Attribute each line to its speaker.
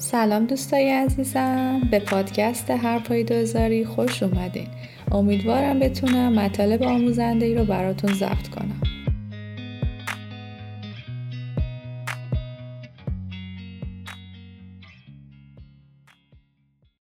Speaker 1: سلام دوستای عزیزم به پادکست هر پای دوزاری خوش اومدین. امیدوارم بتونم مطالب آموزنده ای رو براتون ضبط کنم.